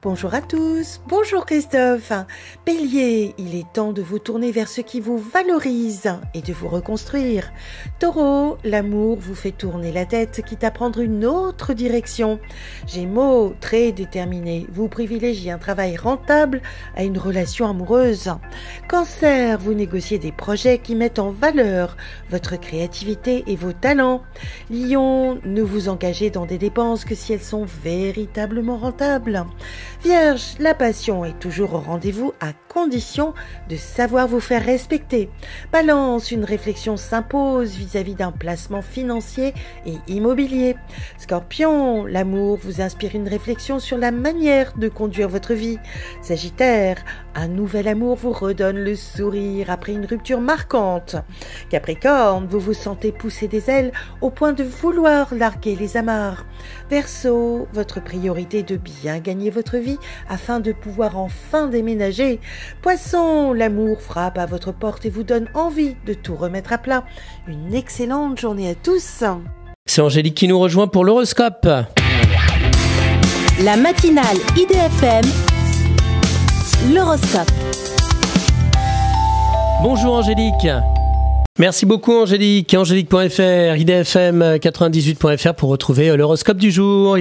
Bonjour à tous, bonjour Christophe. Bélier, il est temps de vous tourner vers ce qui vous valorise et de vous reconstruire. Taureau, l'amour vous fait tourner la tête, quitte à prendre une autre direction. Gémeaux, très déterminé, vous privilégiez un travail rentable à une relation amoureuse. Cancer, vous négociez des projets qui mettent en valeur votre créativité et vos talents. Lion, ne vous engagez dans des dépenses que si elles sont véritablement rentables. Vierge, la passion est toujours au rendez-vous à condition de savoir vous faire respecter. Balance, une réflexion s'impose vis-à-vis d'un placement financier et immobilier. Scorpion, l'amour vous inspire une réflexion sur la manière de conduire votre vie. Sagittaire, un nouvel amour vous redonne le sourire après une rupture marquante. Capricorne, vous vous sentez pousser des ailes au point de vouloir larguer les amarres. Verseau, votre priorité de bien gagner votre vie afin de pouvoir enfin déménager. Poisson, l'amour frappe à votre porte et vous donne envie de tout remettre à plat. Une excellente journée à tous. C'est Angélique qui nous rejoint pour l'horoscope. La matinale IDFM, l'horoscope. Bonjour Angélique. Merci beaucoup Angélique. Angélique.fr, idfm98.fr pour retrouver l'horoscope du jour.